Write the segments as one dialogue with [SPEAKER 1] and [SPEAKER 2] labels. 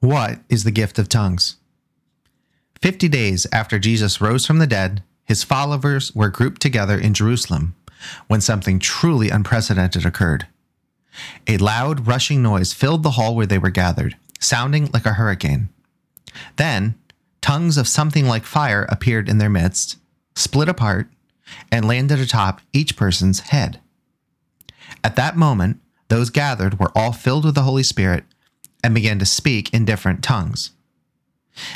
[SPEAKER 1] What is the gift of tongues? Fifty days after Jesus rose from the dead, his followers were grouped together in Jerusalem when something truly unprecedented occurred. A loud, rushing noise filled the hall where they were gathered, sounding like a hurricane. Then, tongues of something like fire appeared in their midst, split apart, and landed atop each person's head. At that moment, those gathered were all filled with the Holy Spirit and began to speak in different tongues.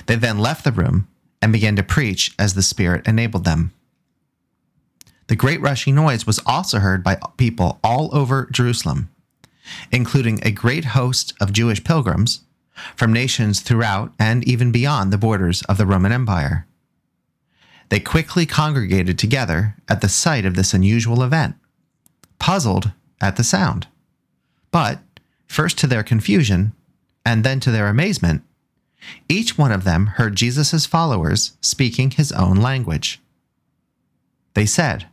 [SPEAKER 1] They then left the room and began to preach as the Spirit enabled them. The great rushing noise was also heard by people all over Jerusalem, including a great host of Jewish pilgrims from nations throughout and even beyond the borders of the Roman Empire. They quickly congregated together at the sight of this unusual event, puzzled at the sound. But, first to their confusion, and then to their amazement, each one of them heard Jesus' followers speaking his own language. They said,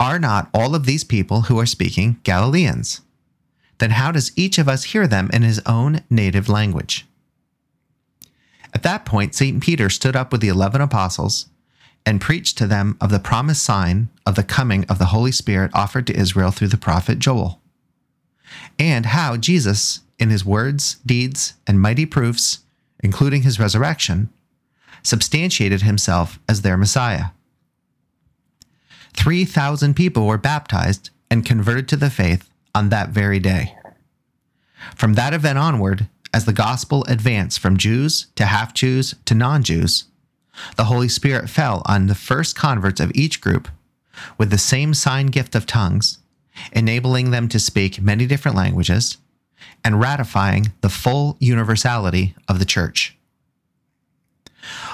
[SPEAKER 1] Are not all of these people who are speaking Galileans? Then how does each of us hear them in his own native language? At that point, St. Peter stood up with the eleven apostles and preached to them of the promised sign of the coming of the Holy Spirit offered to Israel through the prophet Joel, and how Jesus, in his words, deeds, and mighty proofs, including his resurrection, substantiated himself as their Messiah. 3,000 people were baptized and converted to the faith on that very day. From that event onward, as the gospel advanced from Jews to half Jews to non Jews, the Holy Spirit fell on the first converts of each group with the same sign gift of tongues, enabling them to speak many different languages and ratifying the full universality of the church.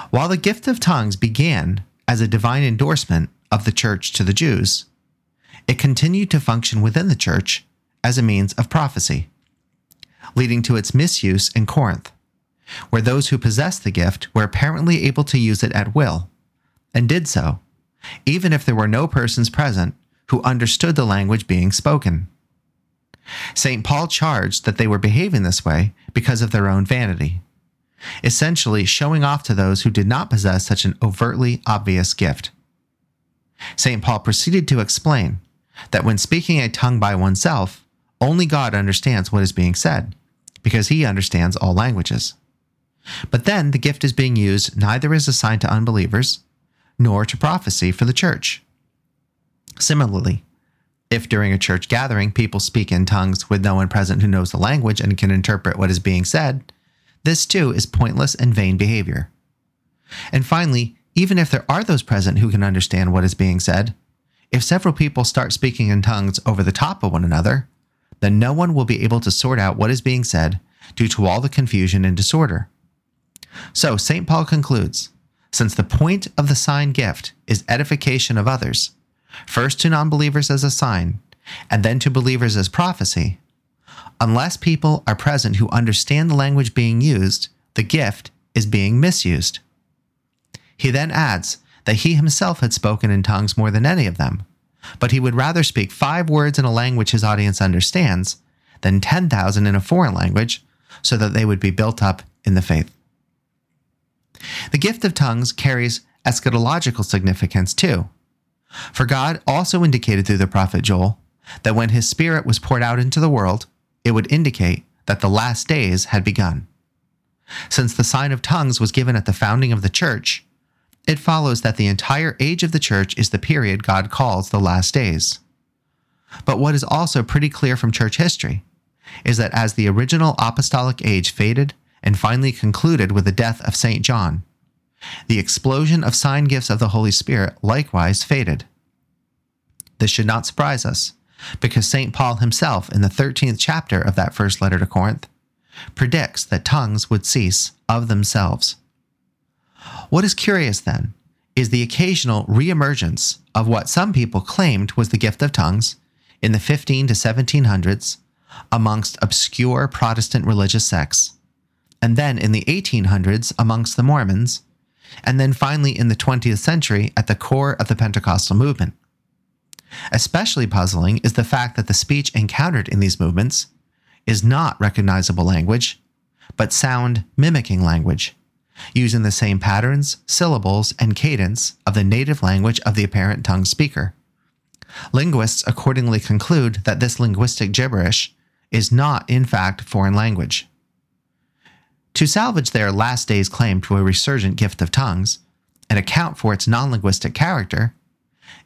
[SPEAKER 1] While the gift of tongues began as a divine endorsement of the church to the Jews, it continued to function within the church as a means of prophecy, leading to its misuse in Corinth, where those who possessed the gift were apparently able to use it at will, and did so, even if there were no persons present who understood the language being spoken. St. Paul charged that they were behaving this way because of their own vanity, essentially showing off to those who did not possess such an overtly obvious gift. St. Paul proceeded to explain that when speaking a tongue by oneself, only God understands what is being said, because he understands all languages. But then the gift is being used neither as a sign to unbelievers nor to prophecy for the church. Similarly, if during a church gathering people speak in tongues with no one present who knows the language and can interpret what is being said, this too is pointless and vain behavior. And finally, even if there are those present who can understand what is being said, if several people start speaking in tongues over the top of one another, then no one will be able to sort out what is being said due to all the confusion and disorder. So, St. Paul concludes since the point of the sign gift is edification of others, first to non believers as a sign, and then to believers as prophecy, unless people are present who understand the language being used, the gift is being misused. He then adds that he himself had spoken in tongues more than any of them, but he would rather speak five words in a language his audience understands than 10,000 in a foreign language so that they would be built up in the faith. The gift of tongues carries eschatological significance too. For God also indicated through the prophet Joel that when his Spirit was poured out into the world, it would indicate that the last days had begun. Since the sign of tongues was given at the founding of the church, it follows that the entire age of the church is the period God calls the last days. But what is also pretty clear from church history is that as the original apostolic age faded and finally concluded with the death of St. John, the explosion of sign gifts of the Holy Spirit likewise faded. This should not surprise us, because St. Paul himself, in the 13th chapter of that first letter to Corinth, predicts that tongues would cease of themselves. What is curious, then, is the occasional reemergence of what some people claimed was the gift of tongues in the 15 to 1700s amongst obscure Protestant religious sects, and then in the 1800s amongst the Mormons, and then finally in the 20th century at the core of the Pentecostal movement. Especially puzzling is the fact that the speech encountered in these movements is not recognizable language, but sound mimicking language, using the same patterns, syllables, and cadence of the native language of the apparent tongue speaker. Linguists accordingly conclude that this linguistic gibberish is not, in fact, foreign language. To salvage their last day's claim to a resurgent gift of tongues and account for its non linguistic character,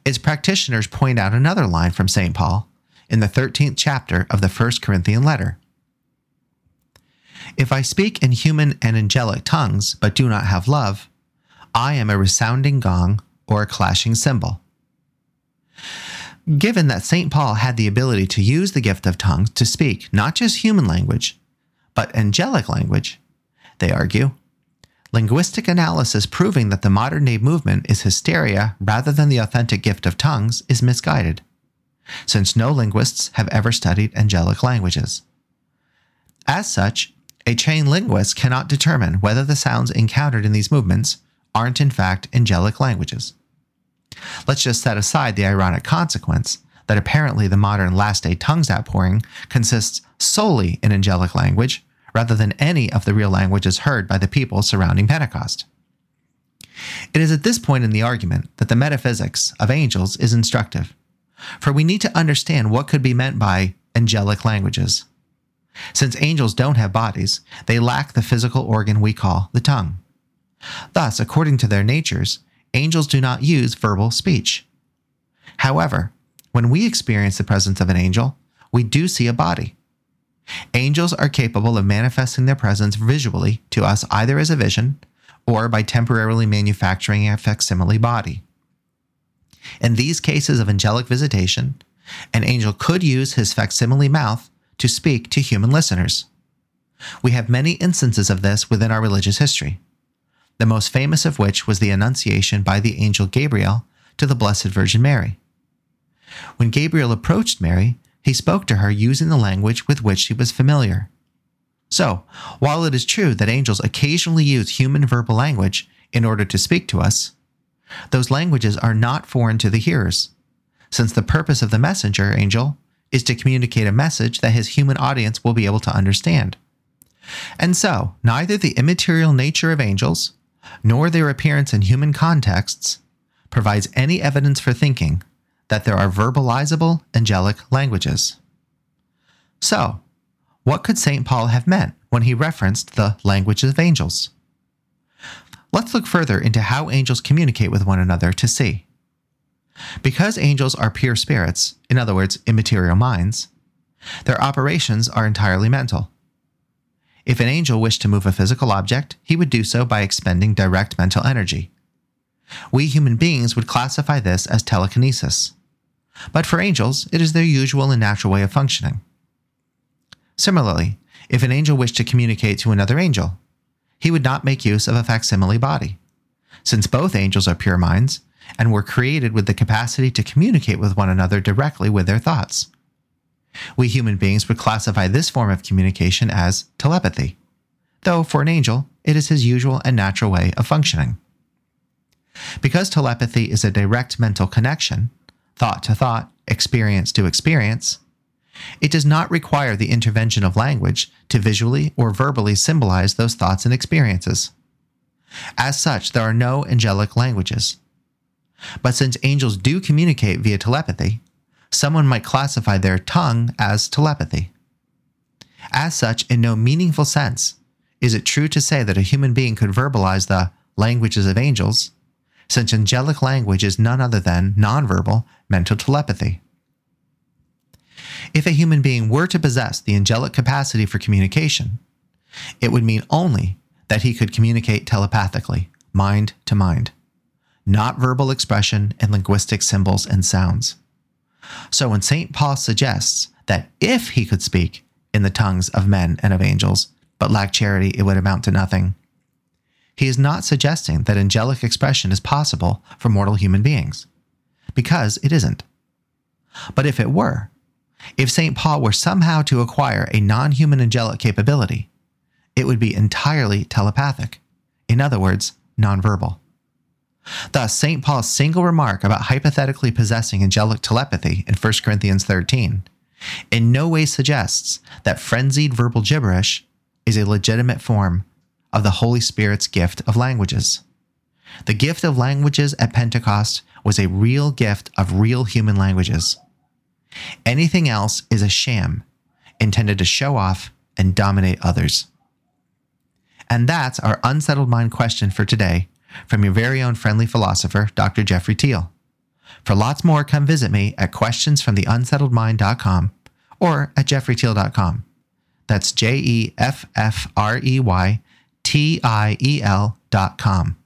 [SPEAKER 1] its practitioners point out another line from St. Paul in the 13th chapter of the First Corinthian letter. If I speak in human and angelic tongues but do not have love, I am a resounding gong or a clashing cymbal. Given that St. Paul had the ability to use the gift of tongues to speak not just human language, but angelic language, they argue, linguistic analysis proving that the modern day movement is hysteria rather than the authentic gift of tongues is misguided, since no linguists have ever studied angelic languages. As such, a trained linguist cannot determine whether the sounds encountered in these movements aren't in fact angelic languages. Let's just set aside the ironic consequence that apparently the modern last day tongues outpouring consists solely in angelic language rather than any of the real languages heard by the people surrounding Pentecost. It is at this point in the argument that the metaphysics of angels is instructive, for we need to understand what could be meant by angelic languages. Since angels don't have bodies, they lack the physical organ we call the tongue. Thus, according to their natures, angels do not use verbal speech. However, when we experience the presence of an angel, we do see a body. Angels are capable of manifesting their presence visually to us either as a vision or by temporarily manufacturing a facsimile body. In these cases of angelic visitation, an angel could use his facsimile mouth to speak to human listeners. We have many instances of this within our religious history the most famous of which was the Annunciation by the angel Gabriel to the Blessed Virgin Mary. When Gabriel approached Mary, he spoke to her using the language with which she was familiar. So, while it is true that angels occasionally use human verbal language in order to speak to us, those languages are not foreign to the hearers, since the purpose of the messenger angel is to communicate a message that his human audience will be able to understand. And so, neither the immaterial nature of angels nor their appearance in human contexts, provides any evidence for thinking that there are verbalizable angelic languages. So, what could St. Paul have meant when he referenced the language of angels? Let's look further into how angels communicate with one another to see. Because angels are pure spirits, in other words, immaterial minds, their operations are entirely mental. If an angel wished to move a physical object, he would do so by expending direct mental energy. We human beings would classify this as telekinesis. But for angels, it is their usual and natural way of functioning. Similarly, if an angel wished to communicate to another angel, he would not make use of a facsimile body. Since both angels are pure minds and were created with the capacity to communicate with one another directly with their thoughts. We human beings would classify this form of communication as telepathy, though for an angel, it is his usual and natural way of functioning. Because telepathy is a direct mental connection, thought to thought, experience to experience, it does not require the intervention of language to visually or verbally symbolize those thoughts and experiences. As such, there are no angelic languages. But since angels do communicate via telepathy, someone might classify their tongue as telepathy. As such, in no meaningful sense, is it true to say that a human being could verbalize the languages of angels, since angelic language is none other than nonverbal mental telepathy. If a human being were to possess the angelic capacity for communication, it would mean only that he could communicate telepathically, mind to mind, not verbal expression and linguistic symbols and sounds. So when St. Paul suggests that if he could speak in the tongues of men and of angels, but lack charity, it would amount to nothing, he is not suggesting that angelic expression is possible for mortal human beings, because it isn't. But if it were, if St. Paul were somehow to acquire a non human angelic capability, it would be entirely telepathic, in other words, nonverbal. Thus, St. Paul's single remark about hypothetically possessing angelic telepathy in 1 Corinthians 13 in no way suggests that frenzied verbal gibberish is a legitimate form of the Holy Spirit's gift of languages. The gift of languages at Pentecost was a real gift of real human languages. Anything else is a sham intended to show off and dominate others. And that's our unsettled mind question for today from your very own friendly philosopher, Dr. Jeffrey Tiel. For lots more, come visit me at questionsfromtheunsettledmind.com or at jeffreytiel.com. That's J E F F R E Y T I E L dot com.